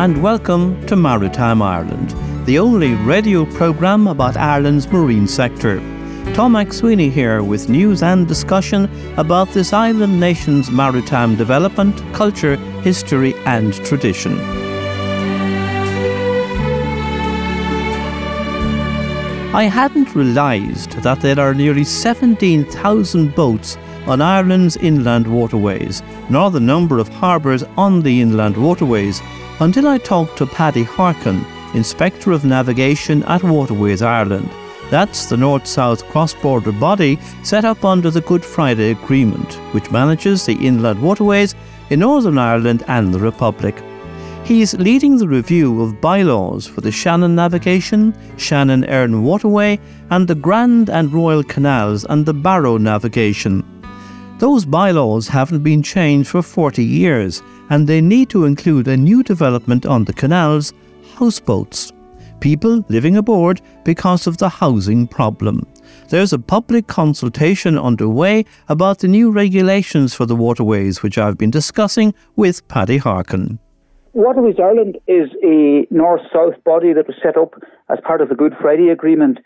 And welcome to Maritime Ireland, the only radio programme about Ireland's marine sector. Tom MacSweeney here with news and discussion about this island nation's maritime development, culture, history, and tradition. I hadn't realised that there are nearly 17,000 boats on Ireland's inland waterways, nor the number of harbours on the inland waterways, until I talked to Paddy Harkin, Inspector of Navigation at Waterways Ireland. That's the North South cross border body set up under the Good Friday Agreement, which manages the inland waterways in Northern Ireland and the Republic. He's leading the review of bylaws for the Shannon Navigation, Shannon Erne Waterway, and the Grand and Royal Canals and the Barrow Navigation. Those bylaws haven't been changed for 40 years, and they need to include a new development on the canals houseboats. People living aboard because of the housing problem. There's a public consultation underway about the new regulations for the waterways, which I've been discussing with Paddy Harkin. Waterways Ireland is a north south body that was set up as part of the Good Friday Agreement,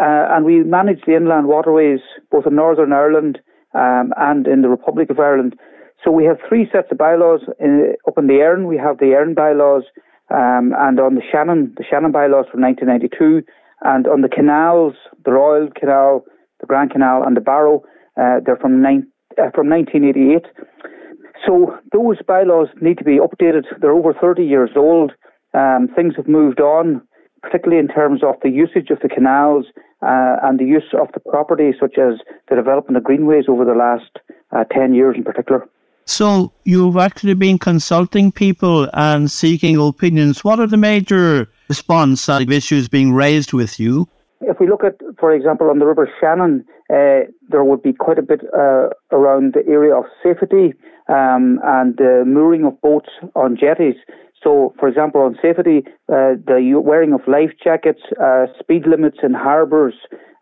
uh, and we manage the inland waterways both in Northern Ireland um, and in the Republic of Ireland. So we have three sets of bylaws in, up in the Erne. We have the Erne bylaws, um, and on the Shannon, the Shannon bylaws from 1992, and on the canals, the Royal Canal, the Grand Canal, and the Barrow, uh, they're from, uh, from 1988. So those bylaws need to be updated. They're over 30 years old. Um, things have moved on, particularly in terms of the usage of the canals uh, and the use of the property, such as the development of greenways over the last uh, 10 years in particular. So you've actually been consulting people and seeking opinions. What are the major response issues being raised with you? If we look at, for example, on the River Shannon, uh, there would be quite a bit uh, around the area of safety um, and the mooring of boats on jetties. So, for example, on safety, uh, the wearing of life jackets, uh, speed limits in harbours,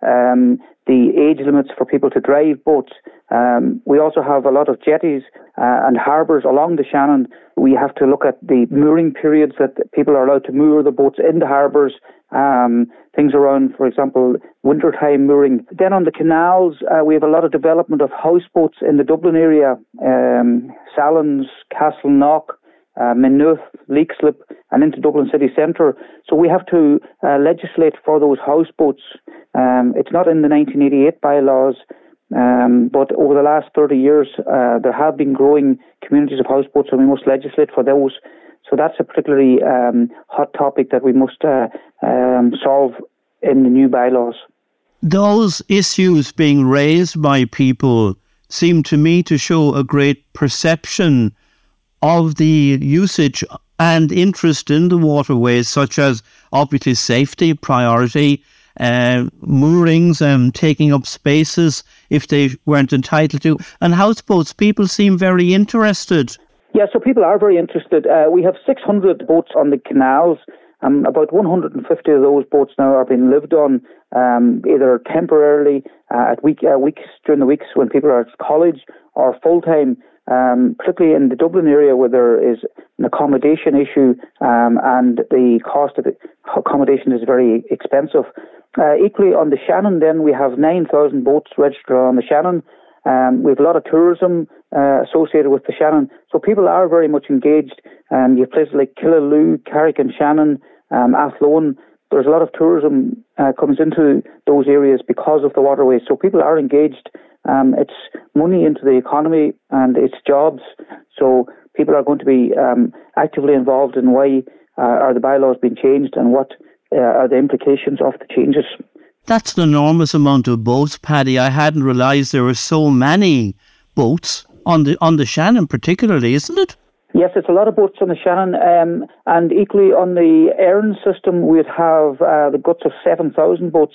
um, the age limits for people to drive boats. Um, we also have a lot of jetties uh, and harbours along the Shannon. We have to look at the mooring periods that people are allowed to moor the boats in the harbours. Um, things around, for example, wintertime mooring. Then on the canals, uh, we have a lot of development of houseboats in the Dublin area, um, Sallins, Castleknock, uh, Maynooth, Leixlip, and into Dublin city centre. So we have to uh, legislate for those houseboats. Um, it's not in the 1988 bylaws, um, but over the last 30 years, uh, there have been growing communities of houseboats, and we must legislate for those. So that's a particularly um, hot topic that we must uh, um, solve in the new bylaws. Those issues being raised by people seem to me to show a great perception of the usage and interest in the waterways, such as obviously safety, priority, uh, moorings, and taking up spaces if they weren't entitled to, and houseboats. People seem very interested. Yeah, so people are very interested. Uh, we have 600 boats on the canals. Um, about 150 of those boats now are being lived on um, either temporarily uh, at week, uh, weeks during the weeks when people are at college or full time um, particularly in the Dublin area where there is an accommodation issue um, and the cost of accommodation is very expensive. Uh, equally on the Shannon, then we have 9,000 boats registered on the Shannon. Um, we have a lot of tourism uh, associated with the Shannon, so people are very much engaged. Um, you have places like Killaloe, Carrick-on-Shannon, um, Athlone. There's a lot of tourism uh, comes into those areas because of the waterways, so people are engaged um, it's money into the economy and it's jobs. So people are going to be um, actively involved in why uh, are the bylaws being changed and what uh, are the implications of the changes. That's an enormous amount of boats, Paddy. I hadn't realised there were so many boats on the on the Shannon, particularly, isn't it? Yes, it's a lot of boats on the Shannon, um, and equally on the Erne system, we'd have uh, the guts of seven thousand boats.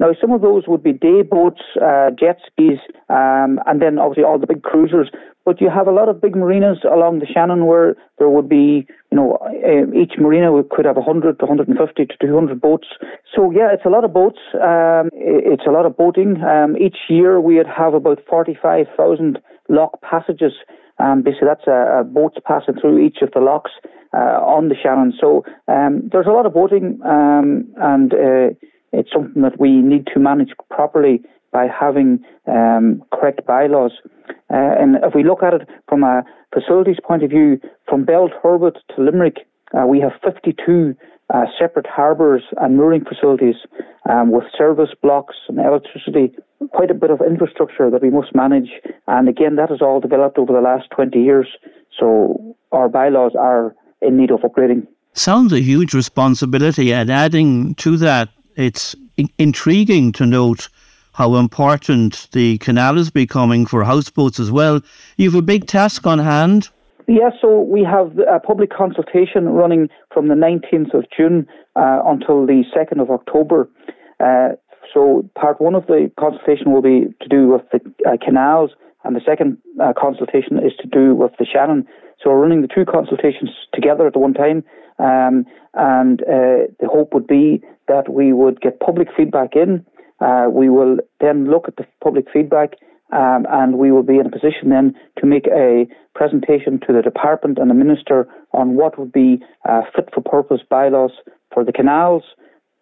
Now, some of those would be day boats, uh, jet skis, um, and then obviously all the big cruisers. But you have a lot of big marinas along the Shannon where there would be, you know, uh, each marina could have 100 to 150 to 200 boats. So, yeah, it's a lot of boats. Um, it's a lot of boating. Um, each year we'd have about 45,000 lock passages Um, basically, that's a, a boats passing through each of the locks uh, on the Shannon. So um, there's a lot of boating, um, and uh, it's something that we need to manage properly by having um, correct bylaws. Uh, and if we look at it from a facilities point of view, from Belturbet to Limerick, uh, we have 52 uh, separate harbours and mooring facilities um, with service blocks and electricity, quite a bit of infrastructure that we must manage. And again, that has all developed over the last 20 years. So our bylaws are in need of upgrading. Sounds a huge responsibility, and adding to that, it's in- intriguing to note how important the canal is becoming for houseboats as well. You have a big task on hand. Yes, so we have a public consultation running from the 19th of June uh, until the 2nd of October. Uh, so part one of the consultation will be to do with the uh, canals, and the second uh, consultation is to do with the Shannon. So we're running the two consultations together at the one time, um, and uh, the hope would be that we would get public feedback in uh, we will then look at the public feedback um, and we will be in a position then to make a presentation to the department and the minister on what would be uh, fit for purpose bylaws for the canals,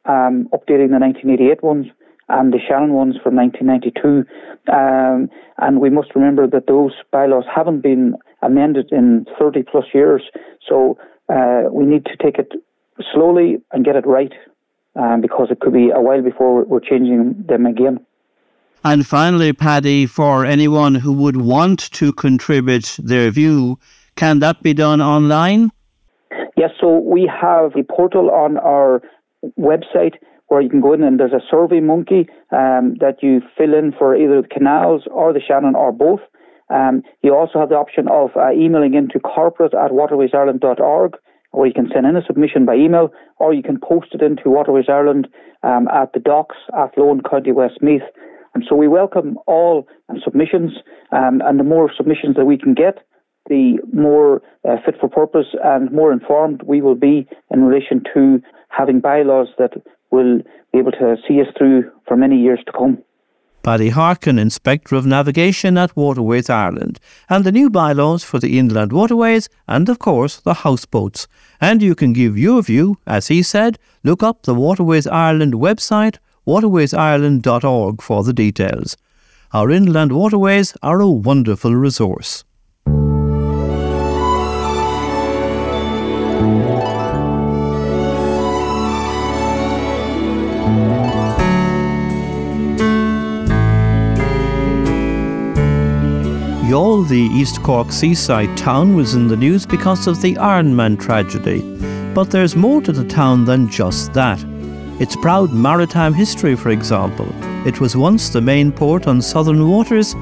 um, updating the 1988 ones and the Shannon ones from 1992. Um, and we must remember that those bylaws haven't been amended in 30 plus years. So uh, we need to take it slowly and get it right um, because it could be a while before we're changing them again. And finally, Paddy, for anyone who would want to contribute their view, can that be done online? Yes, so we have a portal on our website where you can go in and there's a survey monkey um, that you fill in for either the canals or the Shannon or both. Um, you also have the option of uh, emailing into corporate at waterwaysireland.org or you can send in a submission by email, or you can post it into Waterways Ireland um, at the docks at Athlone, County Westmeath. And so we welcome all submissions, um, and the more submissions that we can get, the more uh, fit for purpose and more informed we will be in relation to having bylaws that will be able to see us through for many years to come. Paddy Harkin, Inspector of Navigation at Waterways Ireland, and the new bylaws for the inland waterways and, of course, the houseboats. And you can give your view, as he said, look up the Waterways Ireland website, waterwaysireland.org for the details. Our inland waterways are a wonderful resource. Youghal, the East Cork seaside town, was in the news because of the Ironman tragedy. But there's more to the town than just that. Its proud maritime history, for example. It was once the main port on southern waters,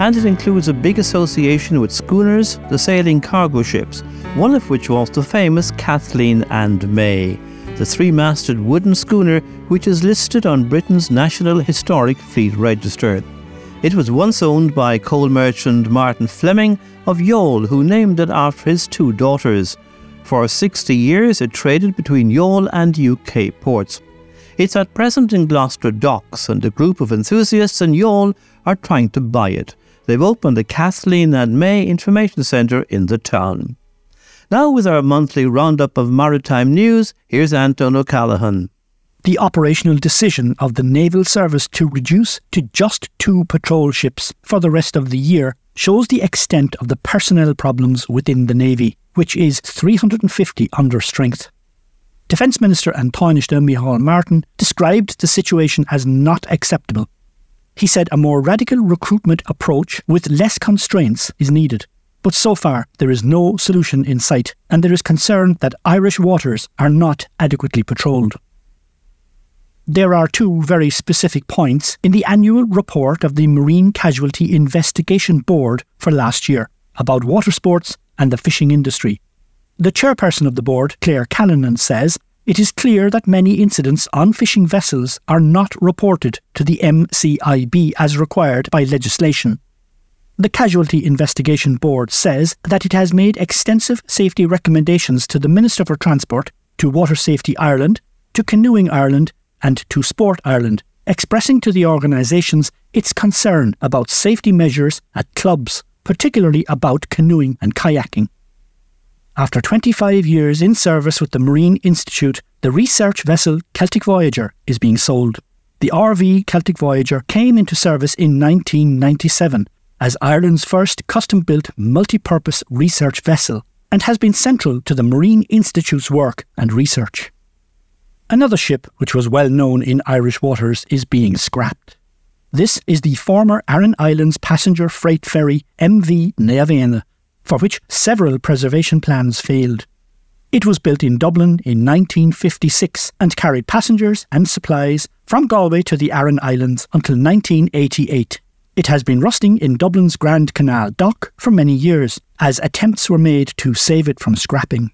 and it includes a big association with schooners, the sailing cargo ships, one of which was the famous Kathleen and May, the three masted wooden schooner which is listed on Britain's National Historic Fleet Register. It was once owned by coal merchant Martin Fleming of Youghal, who named it after his two daughters. For 60 years, it traded between Youghal and UK ports. It's at present in Gloucester docks, and a group of enthusiasts in Youghal are trying to buy it. They've opened the Kathleen and May Information Centre in the town. Now, with our monthly roundup of maritime news, here's Anton O'Callaghan the operational decision of the Naval Service to reduce to just two patrol ships for the rest of the year shows the extent of the personnel problems within the Navy, which is 350 under strength. Defence Minister and Tánaiste Micheál Martin described the situation as not acceptable. He said a more radical recruitment approach with less constraints is needed. But so far, there is no solution in sight, and there is concern that Irish waters are not adequately patrolled. There are two very specific points in the annual report of the Marine Casualty Investigation Board for last year about water sports and the fishing industry. The chairperson of the board, Claire Callanan, says it is clear that many incidents on fishing vessels are not reported to the MCIB as required by legislation. The Casualty Investigation Board says that it has made extensive safety recommendations to the Minister for Transport, to Water Safety Ireland, to Canoeing Ireland, and to Sport Ireland, expressing to the organisations its concern about safety measures at clubs, particularly about canoeing and kayaking. After 25 years in service with the Marine Institute, the research vessel Celtic Voyager is being sold. The RV Celtic Voyager came into service in 1997 as Ireland's first custom built multi purpose research vessel and has been central to the Marine Institute's work and research. Another ship which was well known in Irish waters is being scrapped. This is the former Aran Islands passenger freight ferry MV Naomh Éanna, for which several preservation plans failed. It was built in Dublin in 1956 and carried passengers and supplies from Galway to the Aran Islands until 1988. It has been rusting in Dublin's Grand Canal dock for many years, as attempts were made to save it from scrapping.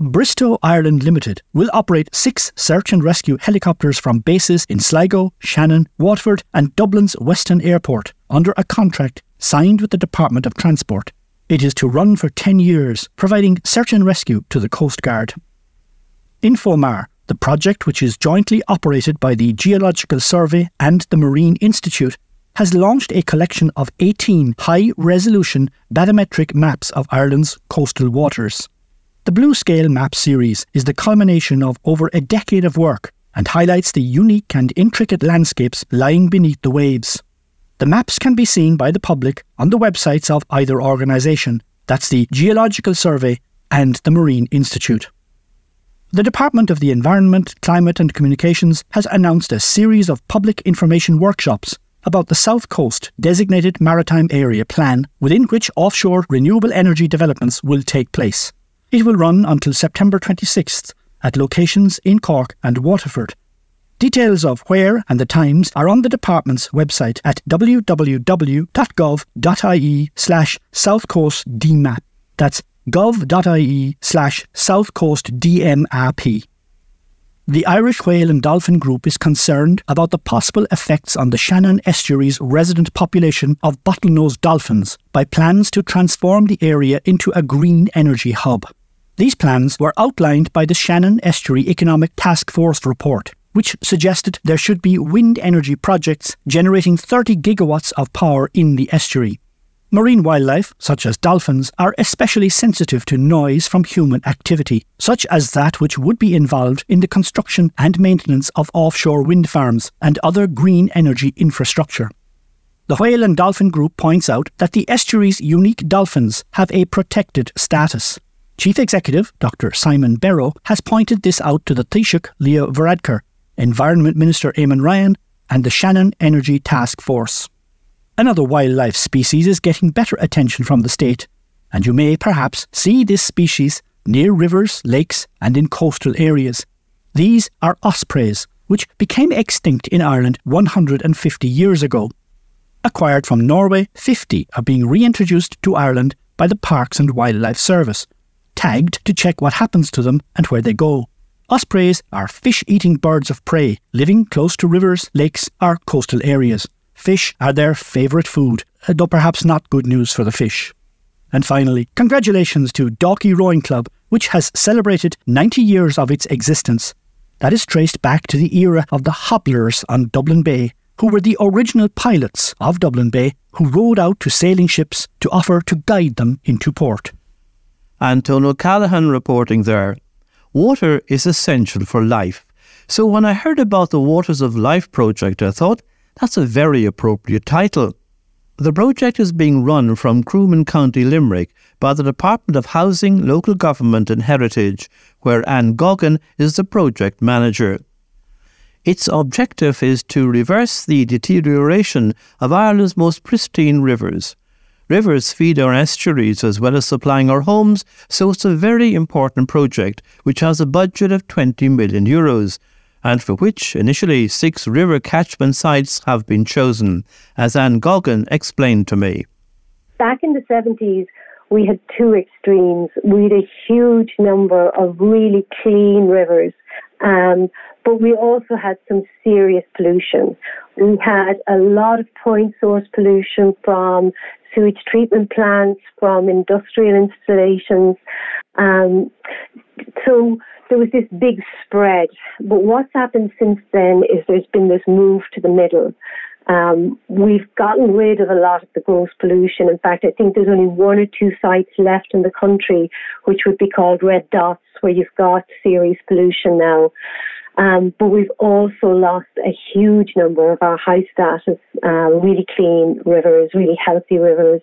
Bristow Ireland Limited will operate six search and rescue helicopters from bases in Sligo, Shannon, Waterford, and Dublin's Weston Airport under a contract signed with the Department of Transport. It is to run for 10 years, providing search and rescue to the Coast Guard. Infomar, the project which is jointly operated by the Geological Survey and the Marine Institute, has launched a collection of 18 high resolution bathymetric maps of Ireland's coastal waters. The Blue Scale Map series is the culmination of over a decade of work and highlights the unique and intricate landscapes lying beneath the waves. The maps can be seen by the public on the websites of either organisation, that's the Geological Survey and the Marine Institute. The Department of the Environment, Climate and Communications has announced a series of public information workshops about the South Coast Designated Maritime Area Plan, within which offshore renewable energy developments will take place. It will run until September 26th at locations in Cork and Waterford. Details of where and the times are on the department's website at www.gov.ie slash southcoastdmap. That's gov.ie slash southcoastdmap. The Irish Whale and Dolphin Group is concerned about the possible effects on the Shannon Estuary's resident population of bottlenose dolphins by plans to transform the area into a green energy hub. These plans were outlined by the Shannon Estuary Economic Task Force report, which suggested there should be wind energy projects generating 30 gigawatts of power in the estuary. Marine wildlife, such as dolphins, are especially sensitive to noise from human activity, such as that which would be involved in the construction and maintenance of offshore wind farms and other green energy infrastructure. The Whale and Dolphin Group points out that the estuary's unique dolphins have a protected status. Chief Executive Dr. Simon Berrow has pointed this out to the Taoiseach Leo Varadkar, Environment Minister Eamon Ryan, and the Shannon Energy Task Force. Another wildlife species is getting better attention from the state, and you may perhaps see this species near rivers, lakes, and in coastal areas. These are ospreys, which became extinct in Ireland 150 years ago. Acquired from Norway, 50 are being reintroduced to Ireland by the Parks and Wildlife Service, tagged to check what happens to them and where they go. Ospreys are fish eating birds of prey living close to rivers, lakes, or coastal areas. Fish are their favourite food, uh, though perhaps not good news for the fish. And finally, congratulations to Dalkey Rowing Club, which has celebrated 90 years of its existence. That is traced back to the era of the hobblers on Dublin Bay, who were the original pilots of Dublin Bay who rowed out to sailing ships to offer to guide them into port. Anton O'Callaghan reporting there. Water is essential for life. So when I heard about the Waters of Life project, I thought that's a very appropriate title. The project is being run from Crooman County, Limerick by the Department of Housing, Local Government and Heritage, where Anne Goggin is the project manager. Its objective is to reverse the deterioration of Ireland's most pristine rivers. Rivers feed our estuaries as well as supplying our homes, so it's a very important project which has a budget of 20 million euros and for which initially six river catchment sites have been chosen, as Anne Goggin explained to me. Back in the 70s, we had two extremes. We had a huge number of really clean rivers, um, but we also had some serious pollution. We had a lot of point source pollution from sewage treatment plants, from industrial installations. Um, so there was this big spread. But what's happened since then is there's been this move to the middle. Um, we've gotten rid of a lot of the gross pollution. In fact, I think there's only one or two sites left in the country which would be called red dots, where you've got serious pollution now. Um, but we've also lost a huge number of our high status, uh, really clean rivers, really healthy rivers.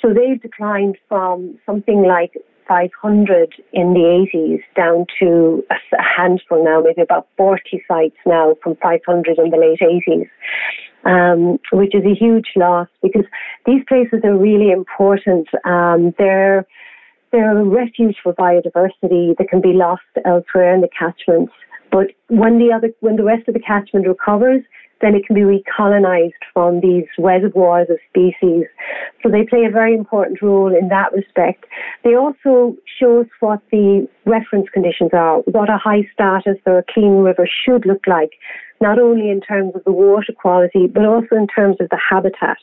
So they've declined from something like 500 in the 80s down to a, handful now, maybe about 40 sites now from 500 in the late 80s. Um, which is a huge loss because these places are really important. Um, they're they're a refuge for biodiversity that can be lost elsewhere in the catchments. But when the other, when the rest of the catchment recovers, then it can be recolonized from these reservoirs of species. So they play a very important role in that respect. They also show us what the reference conditions are, what a high status or a clean river should look like not only in terms of the water quality, but also in terms of the habitat,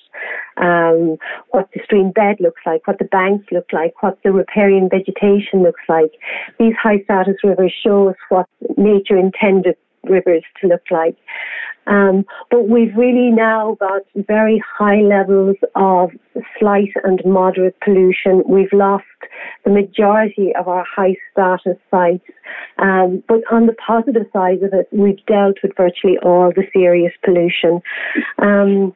um, what the stream bed looks like, what the banks look like, what the riparian vegetation looks like. These high status rivers show us what nature intended rivers to look like. Um, but we've really now got very high levels of slight and moderate pollution. We've lost the majority of our high status sites. Um, but on the positive side of it, we've dealt with virtually all the serious pollution. Um,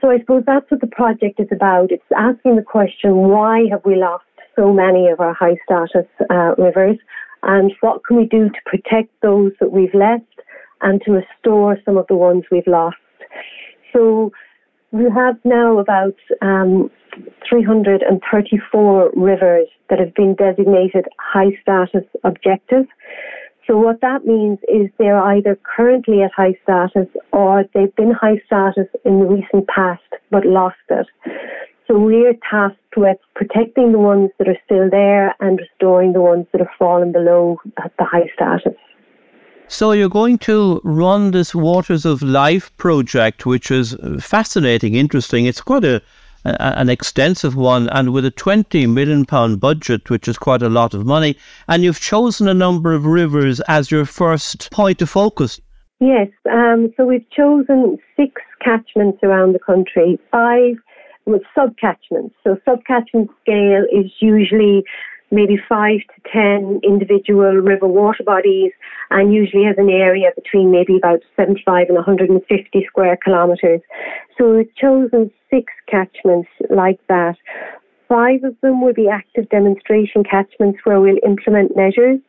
so I suppose that's what the project is about. It's asking the question, why have we lost so many of our high status uh, rivers? And what can we do to protect those that we've left and to restore some of the ones we've lost? So we have now about um, 334 rivers that have been designated high status objective. So what that means is they're either currently at high status or they've been high status in the recent past but lost it. So we're tasked with protecting the ones that are still there and restoring the ones that have fallen below the high status. So you're going to run this Waters of Life project, which is uh, fascinating, interesting. It's quite a an extensive one, and with a twenty million pound budget, which is quite a lot of money. And you've chosen a number of rivers as your first point of focus. Yes, um, so we've chosen six catchments around the country, five with subcatchments. So subcatchment scale is usually maybe five to ten individual river water bodies and usually has an area between maybe about 75 and 150 square kilometres. So we've chosen six catchments like that. Five of them will be active demonstration catchments where we'll implement measures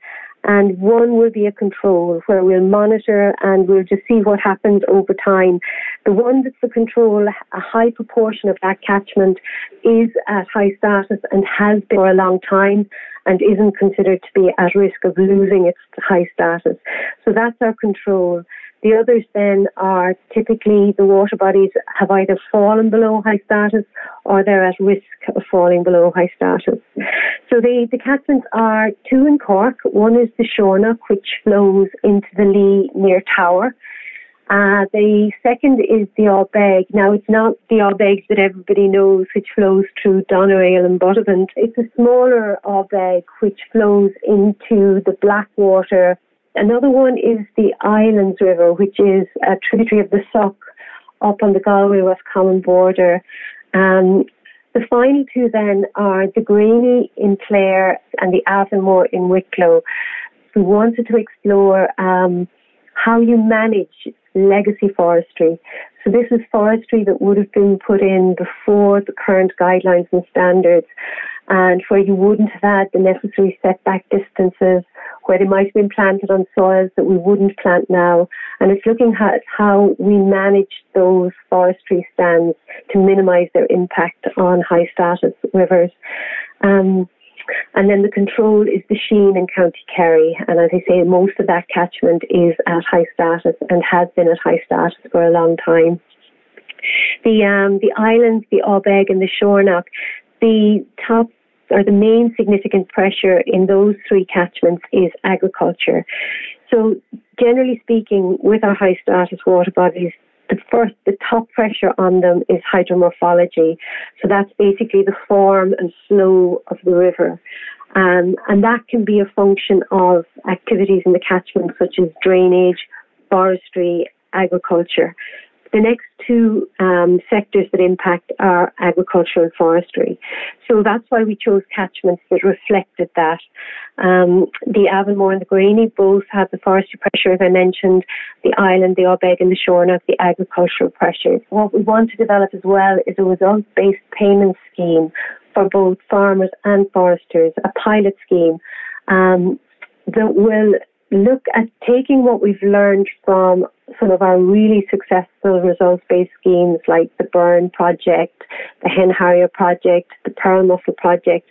and one will be a control where we'll monitor and we'll just see what happens over time. The one that's the control, a high proportion of that catchment is at high status and has been for a long time and isn't considered to be at risk of losing its high status. So that's our control. The others then are typically the water bodies have either fallen below high status or they're at risk of falling below high status. So the, the catchments are two in Cork. One is the Shournagh, which flows into the Lee near Tower. Uh, the second is the Awbeg. Now, it's not the Awbeg that everybody knows, which flows through Doneraile and Buttevant. It's a smaller Awbeg which flows into the Blackwater Another one is the Islands River, which is a tributary of the Suck up on the Galway Roscommon border. Um, the final two then are the Graney in Clare and the Avonmore in Wicklow. We wanted to explore um, how you manage legacy forestry. So this is forestry that would have been put in before the current guidelines and standards and where you wouldn't have had the necessary setback distances, where they might have been planted on soils that we wouldn't plant now. And it's looking at how we manage those forestry stands to minimise their impact on high status rivers. Um, and then the control is the Sheen in County Kerry. And as I say, most of that catchment is at high status and has been at high status for a long time. The um, the islands, the Awbeg and the Shournagh, the top or the main significant pressure in those three catchments is agriculture. So, generally speaking, with our high status water bodies, the first, the top pressure on them is hydromorphology. So that's basically the form and flow of the river. Um, and that can be a function of activities in the catchment such as drainage, forestry, agriculture. The next two um, sectors that impact are agriculture and forestry. So that's why we chose catchments that reflected that. Um, the Avonmore and the Graney both have the forestry pressure, as I mentioned, the Island, the Awbeg and the Shournagh, the agricultural pressures. What we want to develop as well is a results-based payment scheme for both farmers and foresters, a pilot scheme um, that will look at taking what we've learned from some of our really successful results based schemes like the Burren Project, the Hen Harrier Project, the Pearl Mussel Project,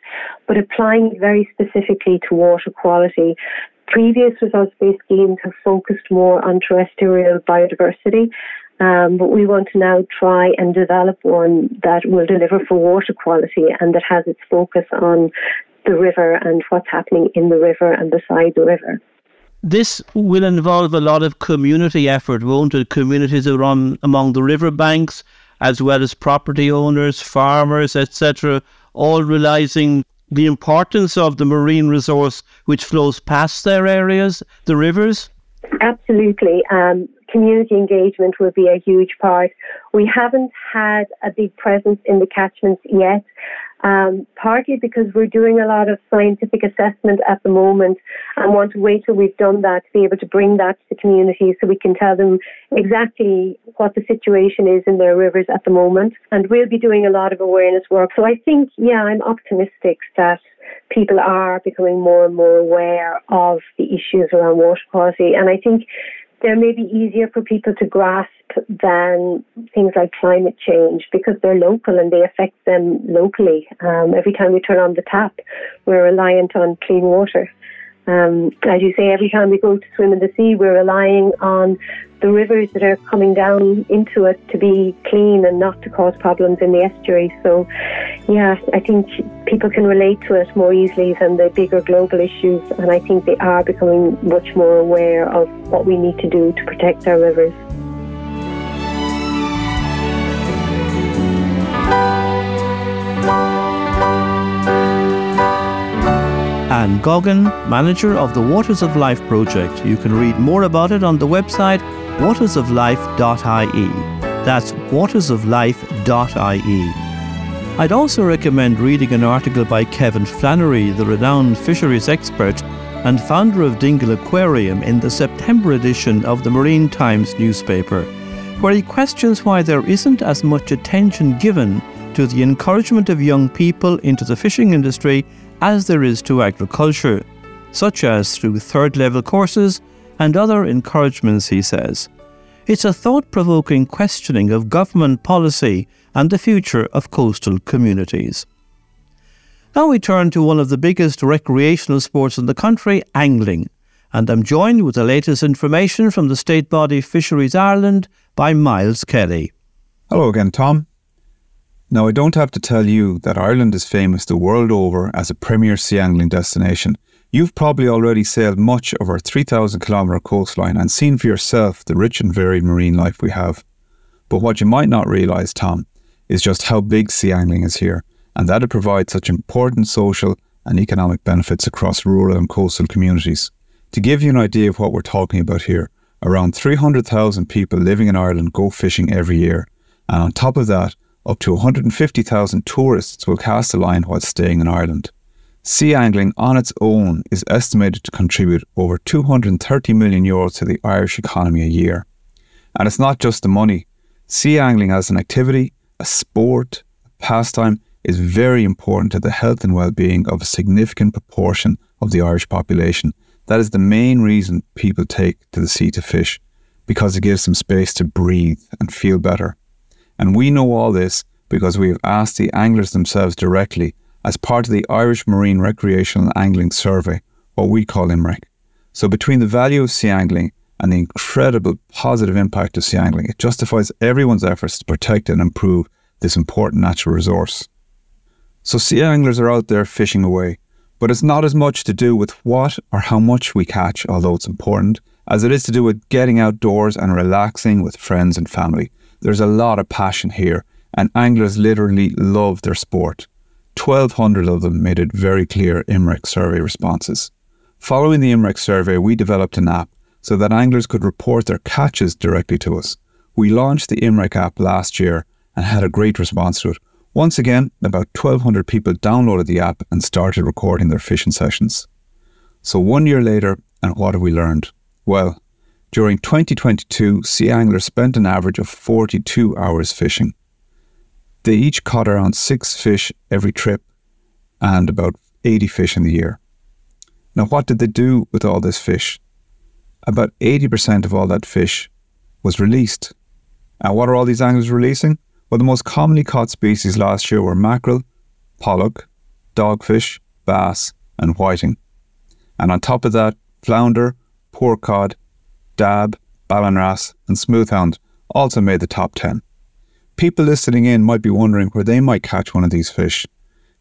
but applying it very specifically to water quality. Previous results based schemes have focused more on terrestrial biodiversity. Um, but we want to now try and develop one that will deliver for water quality and that has its focus on the river and what's happening in the river and beside the river. This will involve a lot of community effort, won't it? Communities around among the riverbanks, as well as property owners, farmers, etc., all realizing the importance of the marine resource which flows past their areas, the rivers? Absolutely. Um, community engagement will be a huge part. We haven't had a big presence in the catchments yet, um, partly because we're doing a lot of scientific assessment at the moment and want to wait till we've done that to be able to bring that to the community so we can tell them exactly what the situation is in their rivers at the moment. And we'll be doing a lot of awareness work. So I think, yeah, I'm optimistic that people are becoming more and more aware of the issues around water quality. And I think they're maybe easier for people to grasp than things like climate change because they're local and they affect them locally. Um, every time we turn on the tap, we're reliant on clean water. Um, as you say, every time we go to swim in the sea, we're relying on the rivers that are coming down into it to be clean and not to cause problems in the estuary. So, yeah, I think people can relate to it more easily than the bigger global issues, and I think they are becoming much more aware of what we need to do to protect our rivers. Anne Goggin, manager of the Waters of Life project. You can read more about it on the website watersoflife.ie. That's watersoflife.ie. I'd also recommend reading an article by Kevin Flannery, the renowned fisheries expert and founder of Dingle Aquarium, in the September edition of the Marine Times newspaper, where he questions why there isn't as much attention given to the encouragement of young people into the fishing industry as there is to agriculture, such as through third level courses and other encouragements, he says. It's a thought provoking questioning of government policy and the future of coastal communities. Now we turn to one of the biggest recreational sports in the country, angling, and I'm joined with the latest information from the state body Fisheries Ireland by Miles Kelly. Hello again, Tom. Now, I don't have to tell you that Ireland is famous the world over as a premier sea angling destination, You've probably already sailed much of our 3,000 kilometre coastline and seen for yourself the rich and varied marine life we have. But what you might not realise, Tom, is just how big sea angling is here and that it provides such important social and economic benefits across rural and coastal communities. To give you an idea of what we're talking about here, around 300,000 people living in Ireland go fishing every year, and on top of that, up to 150,000 tourists will cast a line while staying in Ireland. Sea angling on its own is estimated to contribute over 230 million euros to the Irish economy a year. And it's not just the money. Sea angling as an activity, a sport, a pastime is very important to the health and well-being of a significant proportion of the Irish population. That is the main reason people take to the sea to fish, because it gives them space to breathe and feel better. And we know all this because we have asked the anglers themselves directly as part of the Irish Marine Recreational Angling Survey, what we call IMREC. So, between the value of sea angling and the incredible positive impact of sea angling, it justifies everyone's efforts to protect and improve this important natural resource. So, sea anglers are out there fishing away, but it's not as much to do with what or how much we catch, although it's important, as it is to do with getting outdoors and relaxing with friends and family. There's a lot of passion here, and anglers literally love their sport. 1,200 of them made it very clear IMREC survey responses. Following the IMREC survey, we developed an app so that anglers could report their catches directly to us. We launched the IMREC app last year and had a great response to it. Once again, about 1,200 people downloaded the app and started recording their fishing sessions. So, one year later, and what have we learned? Well, during 2022, sea anglers spent an average of 42 hours fishing. They each caught around six fish every trip and about 80 fish in the year. Now, what did they do with all this fish? About 80% of all that fish was released. And what are all these anglers releasing? Well, the most commonly caught species last year were mackerel, pollock, dogfish, bass, and whiting. And on top of that, flounder, poor cod, dab, ballan and smoothhound also made the top 10. People listening in might be wondering where they might catch one of these fish.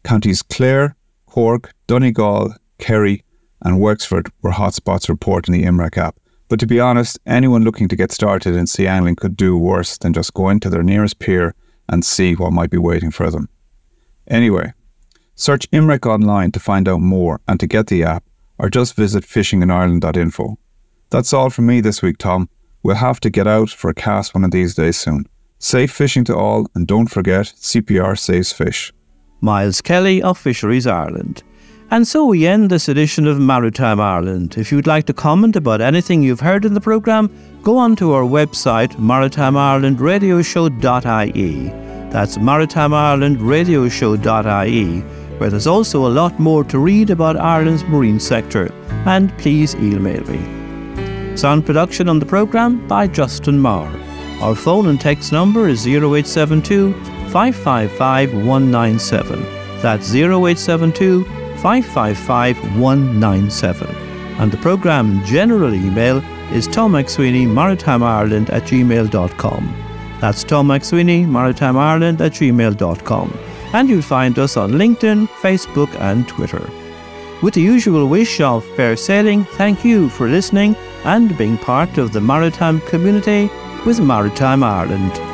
Counties Clare, Cork, Donegal, Kerry, and Wexford were hotspots reported in the IMREC app. But to be honest, anyone looking to get started in sea angling could do worse than just go into their nearest pier and see what might be waiting for them. Anyway, search IMREC online to find out more and to get the app, or just visit fishinginireland.info. That's all from me this week, Tom. We'll have to get out for a cast one of these days soon. Safe fishing to all, and don't forget CPR saves fish. Miles Kelly of Fisheries Ireland. And so we end this edition of Maritime Ireland. If you'd like to comment about anything you've heard in the programme, go on to our website, maritimeIrelandRadioshow.ie. That's maritimeIrelandRadioshow.ie, where there's also a lot more to read about Ireland's marine sector. And please email me. Sound production on the programme by Justin Marr. Our phone and text number is 0872 555 197. That's 0872 555 197. And the programme general email is Tom MacSweeney, Maritime Ireland at gmail.com. That's Tom MacSweeney, Maritime Ireland at gmail.com. And you'll find us on LinkedIn, Facebook, and Twitter. With the usual wish of fair sailing, thank you for listening and being part of the maritime community with Maritime Ireland.